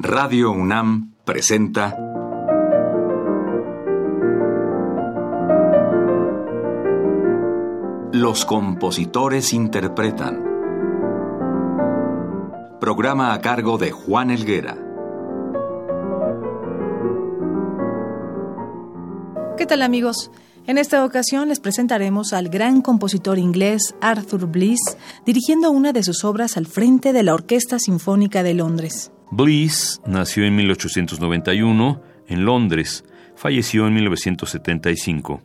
Radio UNAM presenta Los compositores interpretan. Programa a cargo de Juan Elguera. ¿Qué tal amigos? En esta ocasión les presentaremos al gran compositor inglés Arthur Bliss dirigiendo una de sus obras al frente de la Orquesta Sinfónica de Londres. Bliss nació en 1891 en Londres, falleció en 1975.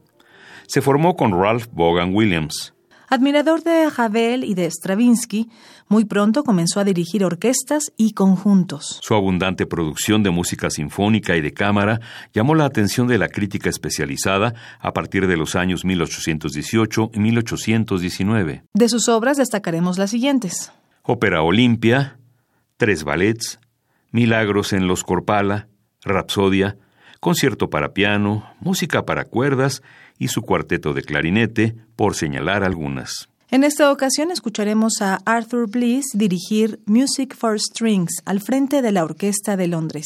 Se formó con Ralph Vaughan Williams. Admirador de Ravel y de Stravinsky, muy pronto comenzó a dirigir orquestas y conjuntos. Su abundante producción de música sinfónica y de cámara llamó la atención de la crítica especializada a partir de los años 1818 y 1819. De sus obras destacaremos las siguientes. Ópera Olimpia, tres ballets, Milagros en los Corpala, Rapsodia, concierto para piano, música para cuerdas y su cuarteto de clarinete, por señalar algunas. En esta ocasión escucharemos a Arthur Bliss dirigir Music for Strings al frente de la Orquesta de Londres.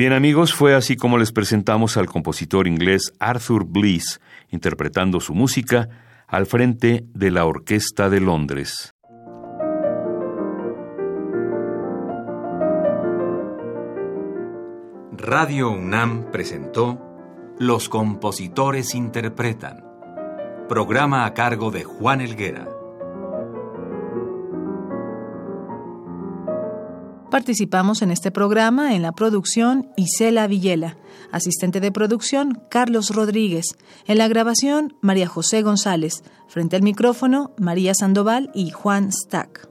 Bien amigos, fue así como les presentamos al compositor inglés Arthur Bliss, interpretando su música al frente de la Orquesta de Londres. Radio UNAM presentó Los compositores interpretan, programa a cargo de Juan Elguera. Participamos en este programa en la producción Isela Villela, asistente de producción Carlos Rodríguez, en la grabación María José González, frente al micrófono María Sandoval y Juan Stack.